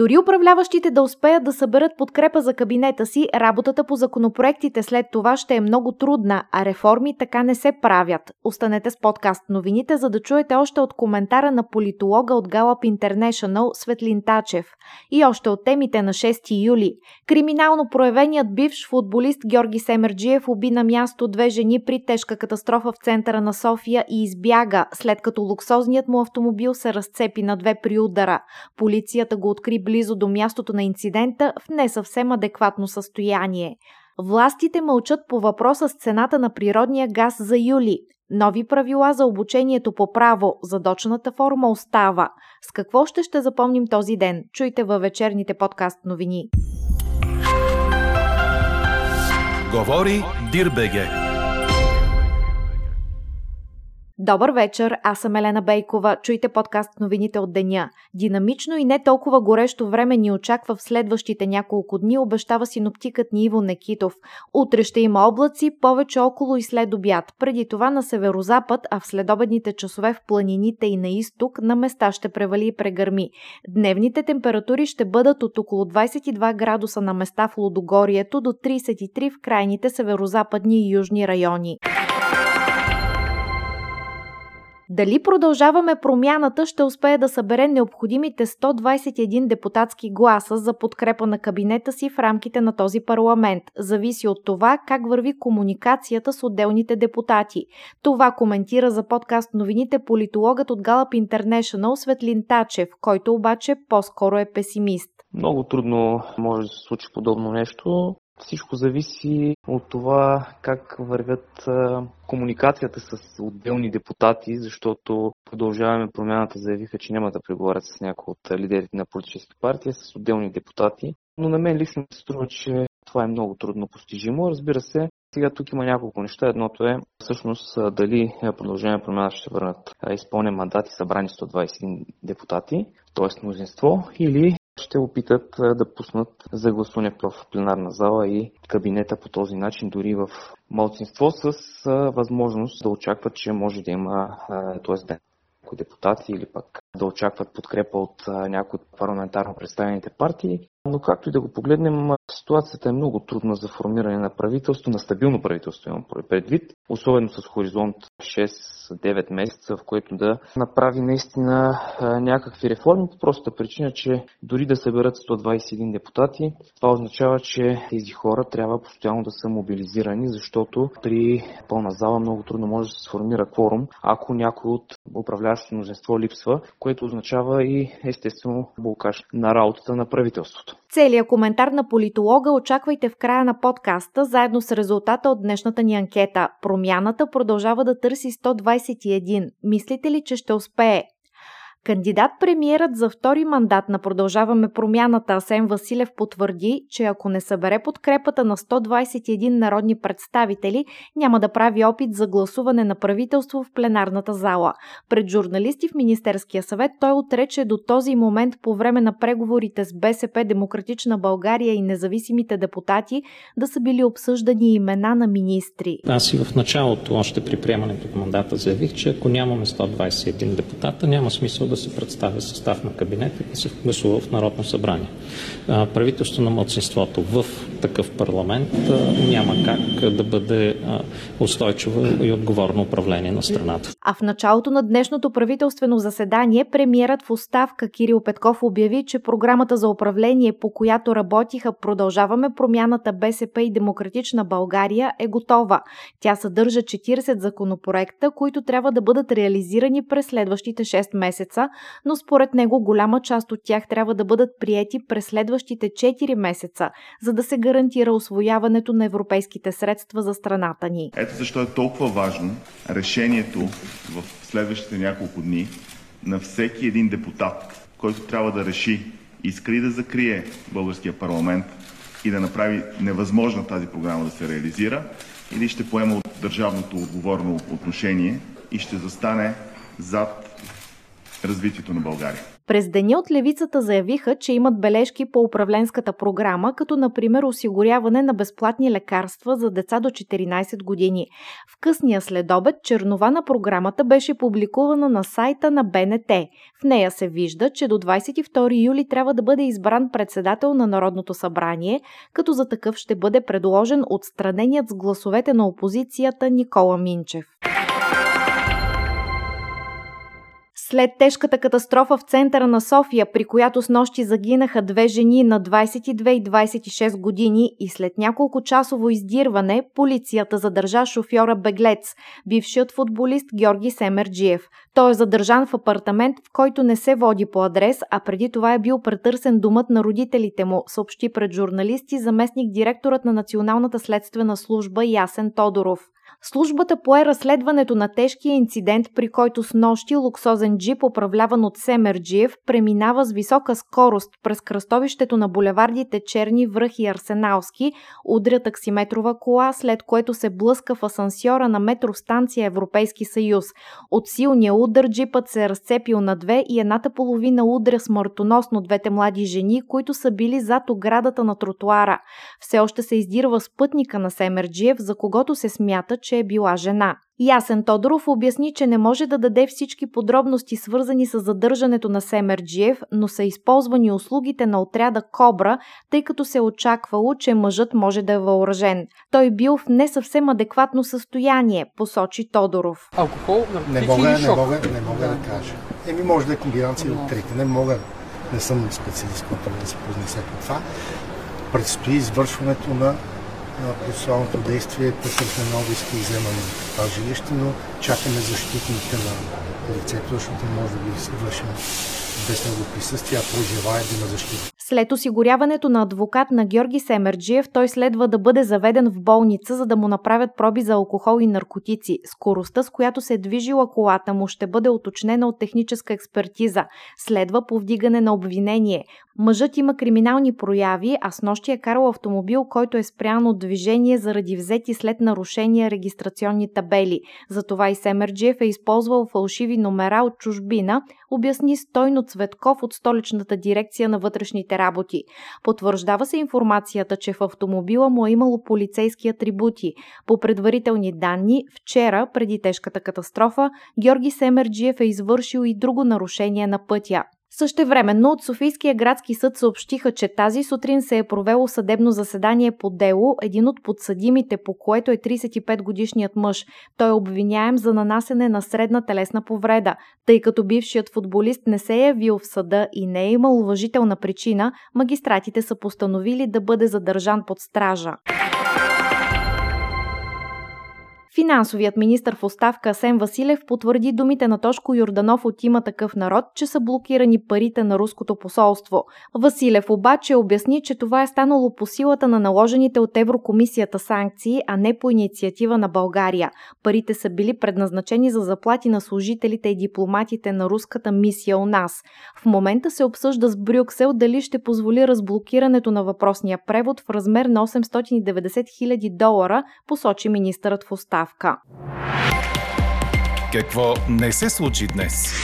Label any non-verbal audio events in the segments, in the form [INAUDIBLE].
Дори управляващите да успеят да съберат подкрепа за кабинета си, работата по законопроектите след това ще е много трудна, а реформи така не се правят. Останете с подкаст новините, за да чуете още от коментара на политолога от Gallup International Светлин Тачев. И още от темите на 6 юли. Криминално проявеният бивш футболист Георги Семерджиев уби на място две жени при тежка катастрофа в центъра на София и избяга, след като луксозният му автомобил се разцепи на две при удара. Полицията го откри близо до мястото на инцидента в не съвсем адекватно състояние. Властите мълчат по въпроса с цената на природния газ за юли. Нови правила за обучението по право, задочната форма остава. С какво ще ще запомним този ден? Чуйте във вечерните подкаст новини. Говори Дирбеге. Добър вечер, аз съм Елена Бейкова. Чуйте подкаст новините от деня. Динамично и не толкова горещо време ни очаква в следващите няколко дни, обещава синоптикът ни Иво Некитов. Утре ще има облаци, повече около и след обяд. Преди това на северозапад, а в следобедните часове в планините и на изток на места ще превали и прегърми. Дневните температури ще бъдат от около 22 градуса на места в Лодогорието до 33 в крайните северозападни и южни райони. Дали продължаваме промяната ще успее да събере необходимите 121 депутатски гласа за подкрепа на кабинета си в рамките на този парламент. Зависи от това как върви комуникацията с отделните депутати. Това коментира за подкаст новините политологът от Gallup International Светлин Тачев, който обаче по-скоро е песимист. Много трудно може да се случи подобно нещо. Всичко зависи от това как вървят комуникацията с отделни депутати, защото продължаваме промяната заявиха, че няма да преговарят с някои от лидерите на политически партии, с отделни депутати. Но на мен лично се струва, че това е много трудно постижимо. Разбира се, сега тук има няколко неща. Едното е всъщност дали продължение промяна ще върнат изпълнен мандати събрани 121 депутати, т.е. мнозинство, или ще опитат да пуснат за гласуване в пленарна зала и кабинета по този начин, дори в малцинство, с възможност да очакват, че може да има, т.е. да депутати или пък да очакват подкрепа от някои от парламентарно представените партии. Но както и да го погледнем, ситуацията е много трудна за формиране на правителство, на стабилно правителство имам предвид, особено с хоризонт 6-9 месеца, в което да направи наистина някакви реформи по простата причина, че дори да съберат 121 депутати, това означава, че тези хора трябва постоянно да са мобилизирани, защото при пълна зала много трудно може да се сформира кворум, ако някой от управляващото множество липсва, което означава и естествено блокаж на работата на правителството. Целият коментар на политолога очаквайте в края на подкаста, заедно с резултата от днешната ни анкета. Промяната продължава да търси 121. Мислите ли, че ще успее? Кандидат-премиерът за втори мандат на Продължаваме промяната Асен Василев потвърди, че ако не събере подкрепата на 121 народни представители, няма да прави опит за гласуване на правителство в пленарната зала. Пред журналисти в Министерския съвет той отрече до този момент по време на преговорите с БСП, Демократична България и независимите депутати да са били обсъждани имена на министри. Аз и в началото, още при приемането на мандата, заявих, че ако нямаме 121 депутата, няма смисъл да се представя състав на кабинета и да се гласува в Народно събрание. Правителство на младсинството в такъв парламент няма как да бъде устойчиво и отговорно управление на страната. А в началото на днешното правителствено заседание премиерът в оставка Кирил Петков обяви, че програмата за управление, по която работиха Продължаваме промяната БСП и Демократична България е готова. Тя съдържа 40 законопроекта, които трябва да бъдат реализирани през следващите 6 месеца, но според него голяма част от тях трябва да бъдат приети през следващите 4 месеца, за да се гарантира освояването на европейските средства за страната ни. Ето защо е толкова важно решението в следващите няколко дни на всеки един депутат, който трябва да реши искри да закрие българския парламент и да направи невъзможно тази програма да се реализира, или ще поема от държавното отговорно отношение и ще застане зад развитието на България. През деня от левицата заявиха, че имат бележки по управленската програма, като например осигуряване на безплатни лекарства за деца до 14 години. В късния следобед чернова на програмата беше публикувана на сайта на БНТ. В нея се вижда, че до 22 юли трябва да бъде избран председател на Народното събрание, като за такъв ще бъде предложен отстраненият с гласовете на опозицията Никола Минчев. След тежката катастрофа в центъра на София, при която с нощи загинаха две жени на 22 и 26 години и след няколко часово издирване, полицията задържа шофьора Беглец, бившият футболист Георги Семерджиев. Той е задържан в апартамент, в който не се води по адрес, а преди това е бил претърсен думът на родителите му, съобщи пред журналисти заместник директорът на Националната следствена служба Ясен Тодоров. Службата пое разследването на тежкия инцидент, при който с нощи луксозен джип, управляван от Семерджиев, преминава с висока скорост през кръстовището на булевардите Черни връх и Арсеналски, удря таксиметрова кола, след което се блъска в асансьора на метростанция Европейски съюз. От силния удар джипът се е разцепил на две и едната половина удря смъртоносно двете млади жени, които са били зад оградата на тротуара. Все още се издирва спътника на Семерджиев, за когото се смята, че е била жена. Ясен Тодоров обясни, че не може да даде всички подробности свързани с задържането на Семерджиев, но са използвани услугите на отряда Кобра, тъй като се е очаквало, че мъжът може да е въоръжен. Той бил в не съвсем адекватно състояние, посочи Тодоров. Алкохол, не мога, не мога, не мога да кажа. Еми може да е комбинация от трите. Не мога, не съм специалист, който да се произнесе по това. Предстои извършването на процесуалното действие по търсене на обиски и вземане на това жилище, но чакаме защитните на лицето, защото може да се вършим без него присъствие, ако желая да има защита. След осигуряването на адвокат на Георги Семерджиев, той следва да бъде заведен в болница, за да му направят проби за алкохол и наркотици. Скоростта, с която се е движила колата му, ще бъде уточнена от техническа експертиза. Следва повдигане на обвинение. Мъжът има криминални прояви, а с нощи е карал автомобил, който е спрян от движение заради взети след нарушения регистрационни табели. Затова и Семерджиев е използвал фалшиви номера от чужбина, обясни Стойно Цветков от столичната дирекция на вътрешните работи. Потвърждава се информацията, че в автомобила му е имало полицейски атрибути. По предварителни данни, вчера, преди тежката катастрофа, Георги Семерджиев е извършил и друго нарушение на пътя. Същевременно от Софийския градски съд съобщиха, че тази сутрин се е провело съдебно заседание по дело, един от подсъдимите, по което е 35-годишният мъж. Той е обвиняем за нанасене на средна телесна повреда. Тъй като бившият футболист не се е явил в съда и не е имал уважителна причина, магистратите са постановили да бъде задържан под стража. Финансовият министр в оставка Асен Василев потвърди думите на Тошко Йорданов от има такъв народ, че са блокирани парите на руското посолство. Василев обаче обясни, че това е станало по силата на наложените от Еврокомисията санкции, а не по инициатива на България. Парите са били предназначени за заплати на служителите и дипломатите на руската мисия у нас. В момента се обсъжда с Брюксел дали ще позволи разблокирането на въпросния превод в размер на 890 000 долара, посочи министърът в оставка оставка. Какво не се случи днес?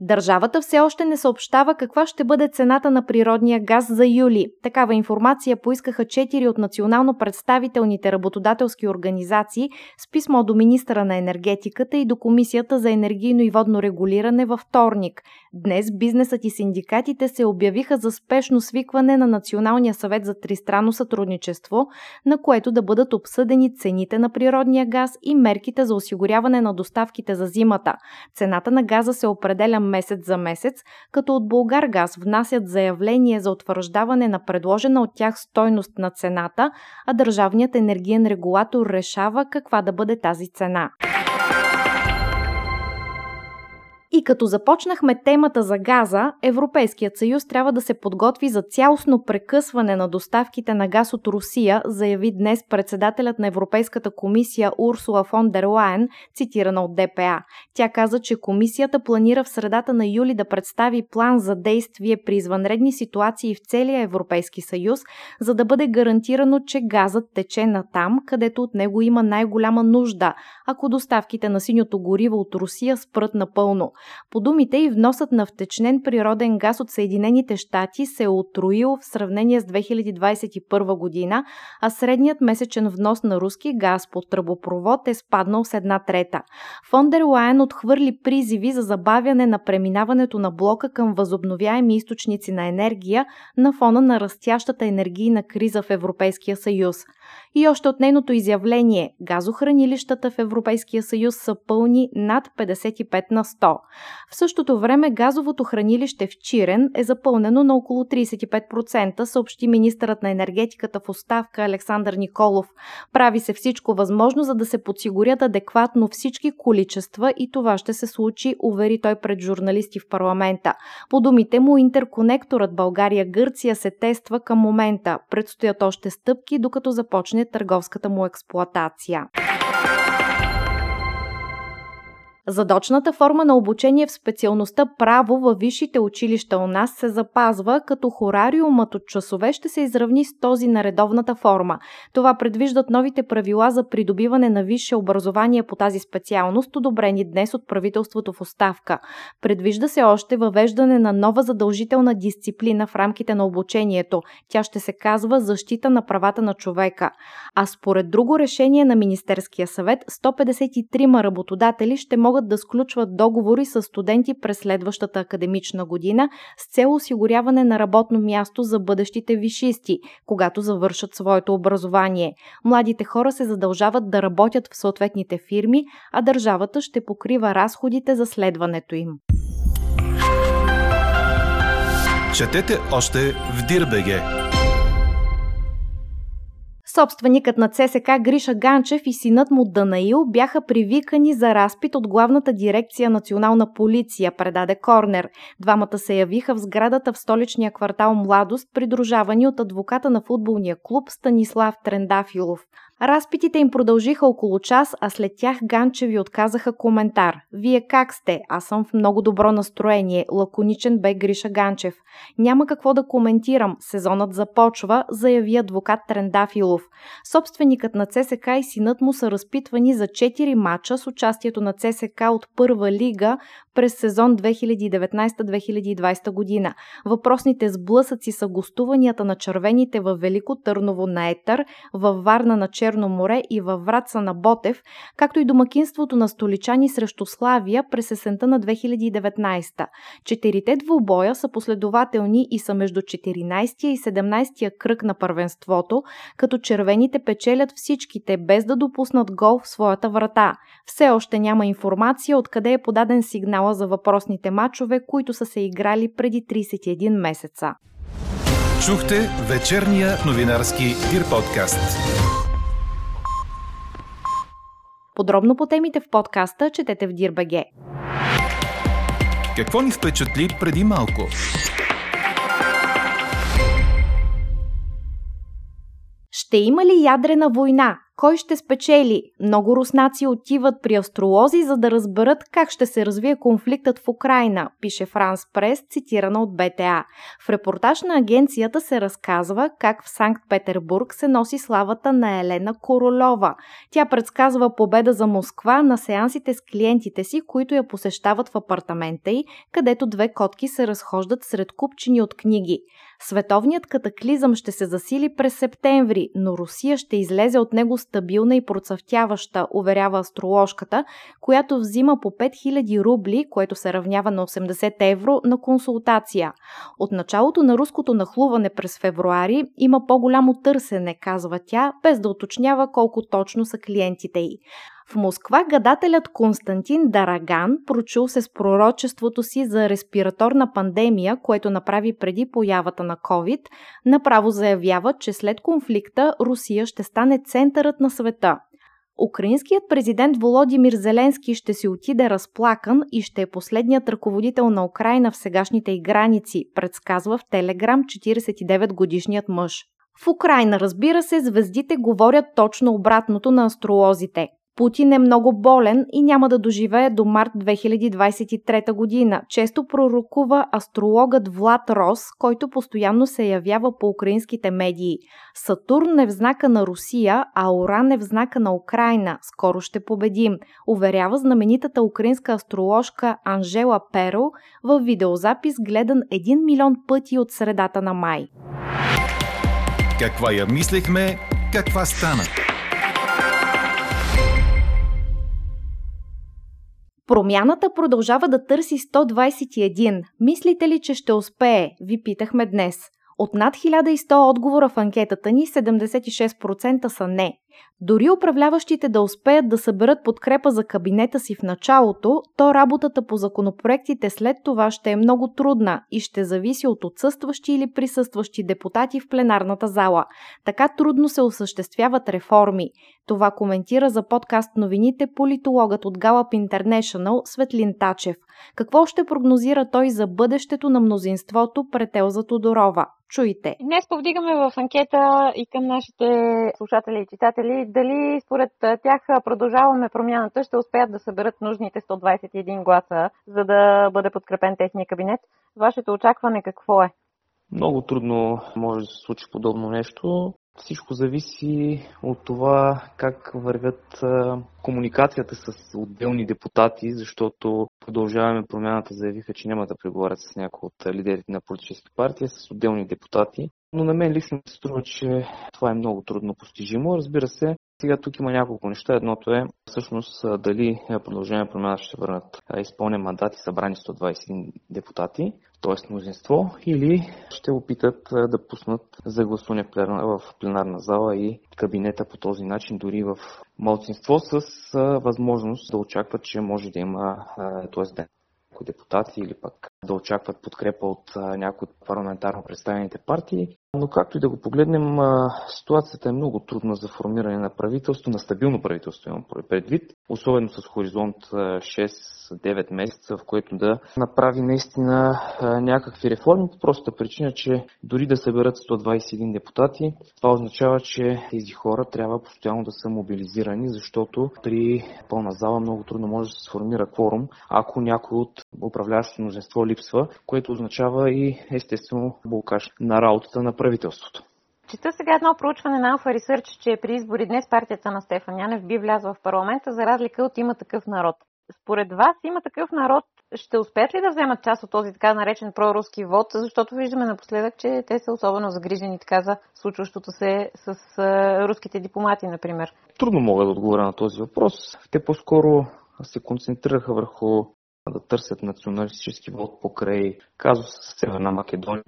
Държавата все още не съобщава каква ще бъде цената на природния газ за юли. Такава информация поискаха четири от национално представителните работодателски организации с писмо до министра на енергетиката и до Комисията за енергийно и водно регулиране във вторник. Днес бизнесът и синдикатите се обявиха за спешно свикване на Националния съвет за тристранно сътрудничество, на което да бъдат обсъдени цените на природния газ и мерките за осигуряване на доставките за зимата. Цената на газа се определя месец за месец, като от Българгаз внасят заявление за утвърждаване на предложена от тях стойност на цената, а Държавният енергиен регулатор решава каква да бъде тази цена. И като започнахме темата за газа, Европейският съюз трябва да се подготви за цялостно прекъсване на доставките на газ от Русия, заяви днес председателят на Европейската комисия Урсула фон дер Лайен, цитирана от ДПА. Тя каза, че комисията планира в средата на юли да представи план за действие при извънредни ситуации в целия Европейски съюз, за да бъде гарантирано, че газът тече на там, където от него има най-голяма нужда, ако доставките на синьото гориво от Русия спрат напълно. По думите и вносът на втечнен природен газ от Съединените щати се е отруил в сравнение с 2021 година, а средният месечен внос на руски газ по тръбопровод е спаднал с една трета. Фондер Лайен отхвърли призиви за забавяне на преминаването на блока към възобновяеми източници на енергия на фона на растящата енергийна криза в Европейския съюз. И още от нейното изявление, газохранилищата в Европейския съюз са пълни над 55 на 100. В същото време газовото хранилище в Чирен е запълнено на около 35%, съобщи министърът на енергетиката в оставка Александър Николов. Прави се всичко възможно, за да се подсигурят адекватно всички количества и това ще се случи, увери той пред журналисти в парламента. По думите му, интерконекторът България-Гърция се тества към момента. Предстоят още стъпки, докато започне търговската му експлоатация. Задочната форма на обучение в специалността право във висшите училища у нас се запазва, като хорариумът от часове ще се изравни с този на редовната форма. Това предвиждат новите правила за придобиване на висше образование по тази специалност, одобрени днес от правителството в оставка. Предвижда се още въвеждане на нова задължителна дисциплина в рамките на обучението. Тя ще се казва защита на правата на човека. А според друго решение на Министерския съвет, 153 работодатели ще могат могат да сключват договори с студенти през следващата академична година с цел осигуряване на работно място за бъдещите вишисти, когато завършат своето образование. Младите хора се задължават да работят в съответните фирми, а държавата ще покрива разходите за следването им. Четете още в Дирбеге! Собственикът на ЦСК Гриша Ганчев и синът му Данаил бяха привикани за разпит от главната дирекция Национална полиция, предаде Корнер. Двамата се явиха в сградата в столичния квартал Младост, придружавани от адвоката на футболния клуб Станислав Трендафилов. Разпитите им продължиха около час, а след тях Ганчеви отказаха коментар. Вие как сте? Аз съм в много добро настроение. Лаконичен бе Гриша Ганчев. Няма какво да коментирам. Сезонът започва, заяви адвокат Трендафилов. Собственикът на ЦСК и синът му са разпитвани за 4 мача с участието на ЦСК от първа лига през сезон 2019-2020 година. Въпросните сблъсъци са гостуванията на червените във Велико Търново на Етър, във Варна на Черно море и във Враца на Ботев, както и домакинството на столичани срещу Славия през есента на 2019. Четирите двубоя са последователни и са между 14 и 17 кръг на първенството, като червените печелят всичките без да допуснат гол в своята врата. Все още няма информация откъде е подаден сигнала за въпросните матчове, които са се играли преди 31 месеца. Чухте вечерния новинарски Дир подкаст. Подробно по темите в подкаста четете в Дирбеге. Какво ни впечатли преди малко? Ще има ли ядрена война? Кой ще спечели? Много руснаци отиват при астролози, за да разберат как ще се развие конфликтът в Украина, пише Франс Прес, цитирана от БТА. В репортаж на агенцията се разказва как в Санкт-Петербург се носи славата на Елена Королова. Тя предсказва победа за Москва на сеансите с клиентите си, които я посещават в апартамента й, където две котки се разхождат сред купчини от книги. Световният катаклизъм ще се засили през септември, но Русия ще излезе от него стабилна и процъфтяваща, уверява астроложката, която взима по 5000 рубли, което се равнява на 80 евро, на консултация. От началото на руското нахлуване през февруари има по-голямо търсене, казва тя, без да уточнява колко точно са клиентите й. В Москва гадателят Константин Дараган прочул се с пророчеството си за респираторна пандемия, което направи преди появата на COVID, направо заявява, че след конфликта Русия ще стане центърът на света. Украинският президент Володимир Зеленски ще си отиде разплакан и ще е последният ръководител на Украина в сегашните й граници, предсказва в Телеграм 49-годишният мъж. В Украина, разбира се, звездите говорят точно обратното на астролозите. Путин е много болен и няма да доживее до март 2023 година. Често пророкува астрологът Влад Рос, който постоянно се явява по украинските медии. Сатурн е в знака на Русия, а Оран е в знака на Украина. Скоро ще победим, уверява знаменитата украинска астроложка Анжела Перо в видеозапис гледан 1 милион пъти от средата на май. Каква я мислехме, каква стана? Промяната продължава да търси 121. Мислите ли, че ще успее? Ви питахме днес. От над 1100 отговора в анкетата ни 76% са не. Дори управляващите да успеят да съберат подкрепа за кабинета си в началото, то работата по законопроектите след това ще е много трудна и ще зависи от отсъстващи или присъстващи депутати в пленарната зала. Така трудно се осъществяват реформи. Това коментира за подкаст новините политологът от Gallup International Светлин Тачев. Какво ще прогнозира той за бъдещето на мнозинството пред Елза Тодорова? Чуйте. Днес повдигаме в анкета и към нашите слушатели и читатели дали според тях продължаваме промяната, ще успеят да съберат нужните 121 гласа, за да бъде подкрепен техния кабинет. Вашето очакване какво е? Много трудно може да се случи подобно нещо. Всичко зависи от това как вървят комуникацията с отделни депутати, защото продължаваме промяната заявиха, че няма да преговарят с някои от лидерите на политически партии, с отделни депутати. Но на мен лично се струва, че това е много трудно постижимо. Разбира се, сега тук има няколко неща. Едното е всъщност дали продължение промяна ще върнат изпълнен мандати събрани 121 депутати, т.е. мнозинство, или ще опитат да пуснат за гласуване в пленарна зала и кабинета по този начин, дори в малцинство с възможност да очакват, че може да има, т.е някои депутати или пък да очакват подкрепа от някои от парламентарно представените партии. Но както и да го погледнем, ситуацията е много трудна за формиране на правителство, на стабилно правителство имам предвид, особено с хоризонт 6-9 месеца, в което да направи наистина някакви реформи по простата причина, че дори да съберат 121 депутати, това означава, че тези хора трябва постоянно да са мобилизирани, защото при пълна зала много трудно може да се сформира кворум, ако някой от управляващото мнозинство липсва, което означава и естествено блокаж на работата на правителството. Чета сега едно проучване на Alpha Research, че при избори днес партията на Стефан Янев би влязла в парламента за разлика от има такъв народ. Според вас има такъв народ ще успеят ли да вземат част от този така наречен проруски вод, защото виждаме напоследък, че те са особено загрижени така за случващото се с руските дипломати, например? Трудно мога да отговоря на този въпрос. Те по-скоро се концентрираха върху да търсят националистически вод покрай казус с Северна Македония.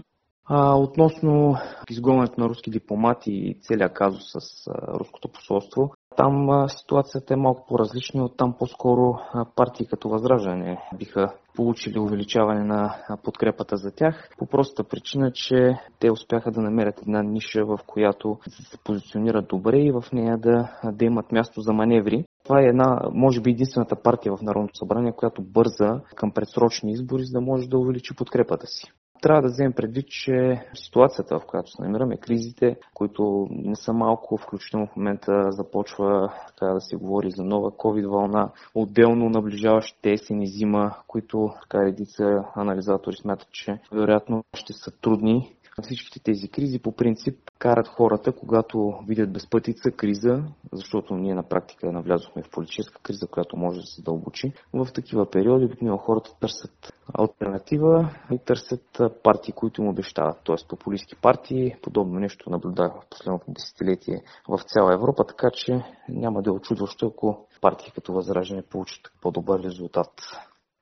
А, относно изгонването на руски дипломати и целият казус с руското посолство, там ситуацията е малко по-различна. Оттам по-скоро партии като Възраждане биха получили увеличаване на подкрепата за тях, по простата причина, че те успяха да намерят една ниша, в която се позиционират добре и в нея да, да имат място за маневри. Това е една, може би, единствената партия в Народното събрание, която бърза към предсрочни избори, за да може да увеличи подкрепата си. Трябва да вземем предвид, че ситуацията, в която се намираме, кризите, които не са малко, включително в момента започва така да се говори за нова COVID вълна, отделно наближаващите есен и зима, които така редица анализатори смятат, че вероятно ще са трудни Всичките тези кризи по принцип карат хората, когато видят безпътица, криза, защото ние на практика навлязохме в политическа криза, която може да се дълбочи. В такива периоди обикновено хората търсят альтернатива и търсят партии, които им обещават, т.е. популистски партии. Подобно нещо наблюдах в последното десетилетие в цяла Европа, така че няма да е очудващо, ако партии като Възраждане получат по-добър резултат.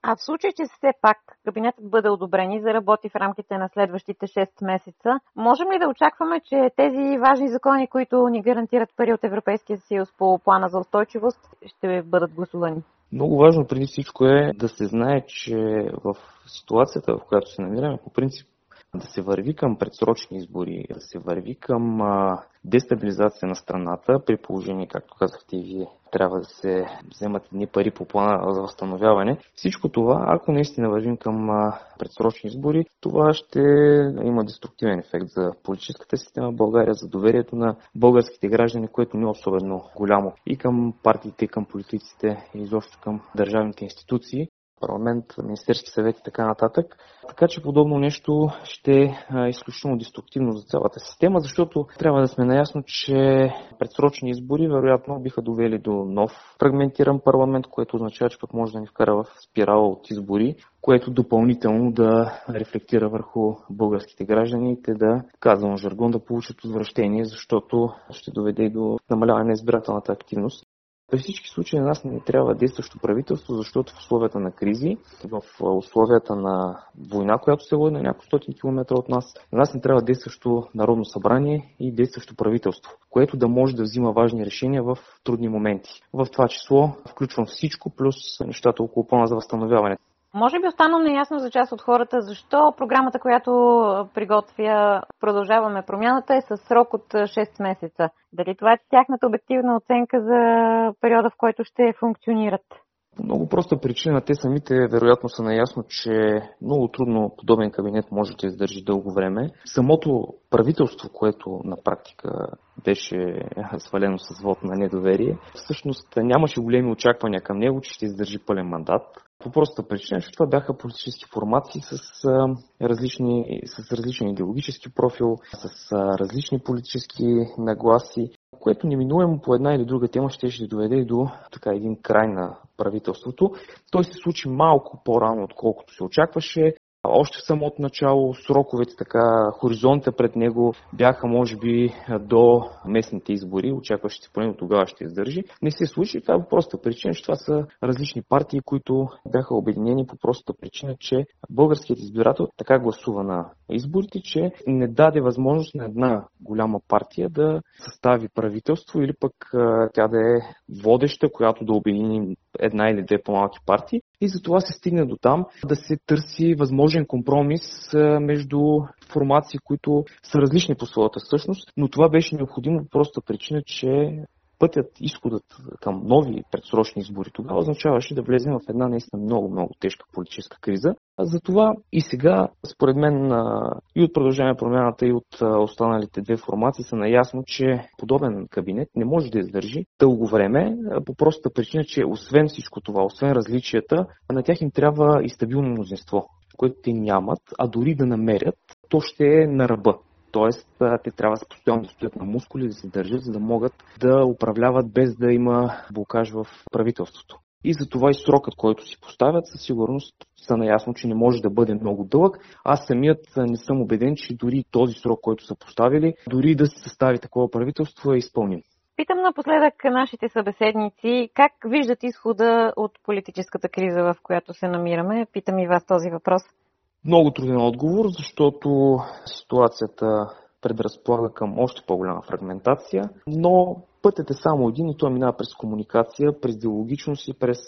А в случай, че все пак кабинетът бъде одобрен и заработи в рамките на следващите 6 месеца, можем ли да очакваме, че тези важни закони, които ни гарантират пари от Европейския съюз по плана за устойчивост, ще бъдат гласувани? Много важно преди всичко е да се знае, че в ситуацията, в която се намираме, по принцип да се върви към предсрочни избори, да се върви към а, дестабилизация на страната, при положение, както казахте и вие, трябва да се вземат едни пари по плана за възстановяване. Всичко това, ако наистина вървим към а, предсрочни избори, това ще има деструктивен ефект за политическата система в България, за доверието на българските граждани, което не е особено голямо и към партиите, и към политиците, и изобщо към държавните институции парламент, Министерски съвет и така нататък. Така че подобно нещо ще е изключително деструктивно за цялата система, защото трябва да сме наясно, че предсрочни избори вероятно биха довели до нов фрагментиран парламент, което означава, че пък може да ни вкара в спирала от избори, което допълнително да рефлектира върху българските граждани и те да, казвам жаргон, да получат отвращение, защото ще доведе до намаляване на избирателната активност. При всички случаи на нас не трябва действащо правителство, защото в условията на кризи, в условията на война, която се води на няколко стотин километра от нас, на нас не трябва действащо Народно събрание и действащо правителство, което да може да взима важни решения в трудни моменти. В това число включвам всичко, плюс нещата около плана за възстановяване. Може би останало неясно за част от хората защо програмата, която приготвя Продължаваме промяната е с срок от 6 месеца. Дали това е тяхната обективна оценка за периода, в който ще функционират? Много проста причина. Те самите вероятно са наясно, че много трудно подобен кабинет може да издържи дълго време. Самото правителство, което на практика беше [LAUGHS] свалено с вод на недоверие, всъщност нямаше големи очаквания към него, че ще издържи пълен мандат. По простата причина, че това бяха политически формации с различни, с различен идеологически профил, с различни политически нагласи, което неминуемо по една или друга тема ще, ще доведе до така един край на правителството. Той се случи малко по-рано, отколкото се очакваше. Още в самото начало сроковете, така, хоризонта пред него бяха може би до местните избори, очакваше се поне тогава ще издържи. Не се случи това по простата причина, че това са различни партии, които бяха обединени по простата причина, че българският избирател така гласува на изборите, че не даде възможност на една голяма партия да състави правителство или пък тя да е водеща, която да обедини една или две по-малки партии. И затова се стигне до там да се търси възможен компромис между формации, които са различни по своята същност, но това беше необходимо по проста причина, че пътят, изходът към нови предсрочни избори тогава означаваше да влезем в една наистина много, много тежка политическа криза. А затова и сега, според мен, и от продължение промяната, и от останалите две формации са наясно, че подобен кабинет не може да издържи дълго време, по простата причина, че освен всичко това, освен различията, на тях им трябва и стабилно мнозинство, което те нямат, а дори да намерят, то ще е на ръба. Тоест, те трябва постоянно да стоят на мускули, да се държат, за да могат да управляват без да има блокаж в правителството. И за това и срокът, който си поставят, със сигурност са наясно, че не може да бъде много дълъг. Аз самият не съм убеден, че дори този срок, който са поставили, дори да се състави такова правителство е изпълним. Питам напоследък нашите събеседници как виждат изхода от политическата криза, в която се намираме. Питам и вас този въпрос. Много труден отговор, защото ситуацията предразполага към още по-голяма фрагментация, но Пътят е само един и той минава през комуникация, през диалогичност и през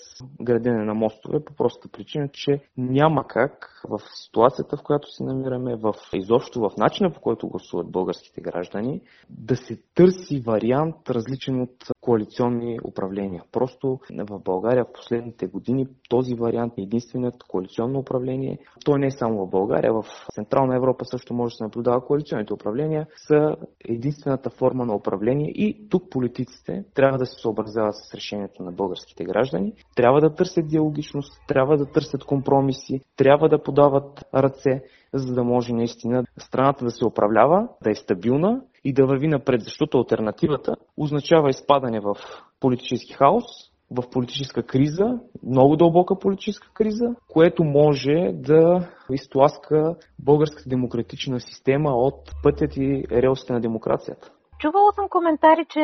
градене на мостове по простата причина, че няма как в ситуацията, в която се намираме, в изобщо в начина по който гласуват българските граждани, да се търси вариант различен от коалиционни управления. Просто в България в последните години този вариант е единственият коалиционно управление. Той не е само в България, в Централна Европа също може да се наблюдава коалиционните управления, са единствената форма на управление и тук политиците трябва да се съобразяват с решението на българските граждани, трябва да търсят диалогичност, трябва да търсят компромиси, трябва да подават ръце, за да може наистина страната да се управлява, да е стабилна и да върви напред, защото альтернативата означава изпадане в политически хаос, в политическа криза, много дълбока политическа криза, което може да изтласка българската демократична система от пътят и релсите на демокрацията. Чувала съм коментари, че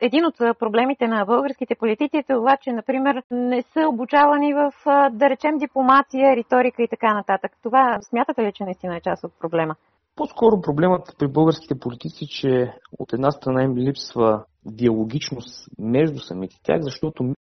един от проблемите на българските политици е това, че, например, не са обучавани в, да речем, дипломация, риторика и така нататък. Това смятате ли, че наистина е част от проблема? По-скоро проблемът при българските политици, че от една страна им липсва диалогичност между самите тях, защото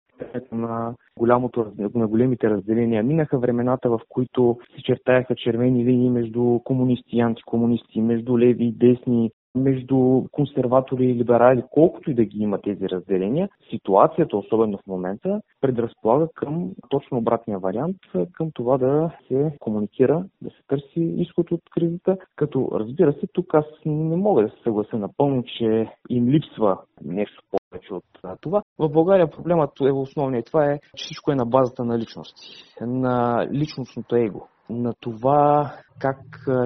на, голямото, на големите разделения. Минаха времената, в които се чертаяха червени линии между комунисти и антикомунисти, между леви и десни, между консерватори и либерали, колкото и да ги има тези разделения, ситуацията, особено в момента, предразполага към точно обратния вариант, към това да се комуникира, да се търси изход от кризата, като разбира се, тук аз не мога да се съглася напълно, че им липсва нещо повече от това. В България проблемът е основният. Това е, че всичко е на базата на личности, на личностното его, на това как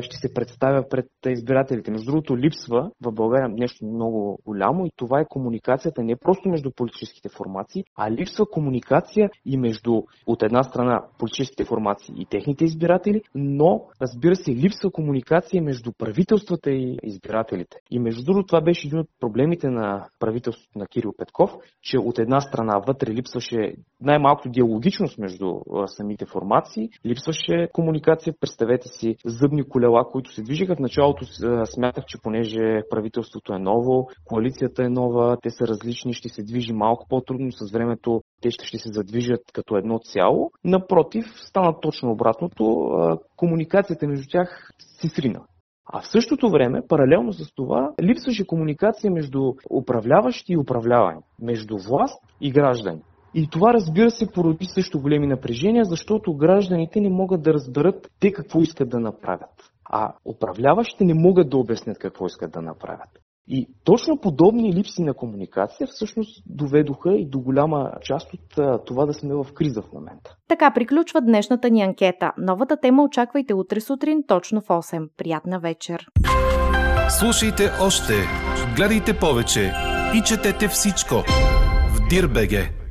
ще се представя пред избирателите. Между другото, липсва в България нещо много голямо и това е комуникацията не просто между политическите формации, а липсва комуникация и между от една страна политическите формации и техните избиратели, но разбира се, липсва комуникация между правителствата и избирателите. И между другото, това беше един от проблемите на правителството на Кирил Петков, че от една страна вътре липсваше най-малкото диалогичност между самите формации, липсваше комуникация, представете си, зъбни колела, които се движиха. В началото смятах, че понеже правителството е ново, коалицията е нова, те са различни, ще се движи малко по-трудно, с времето те ще, ще се задвижат като едно цяло. Напротив, стана точно обратното. Комуникацията между тях се срина. А в същото време, паралелно с това, липсваше комуникация между управляващи и управлявани, между власт и граждани. И това, разбира се, породи също големи напрежения, защото гражданите не могат да разберат те какво искат да направят. А управляващите не могат да обяснят какво искат да направят. И точно подобни липси на комуникация всъщност доведоха и до голяма част от това да сме в криза в момента. Така приключва днешната ни анкета. Новата тема очаквайте утре сутрин точно в 8. Приятна вечер! Слушайте още, гледайте повече и четете всичко в Дирбеге.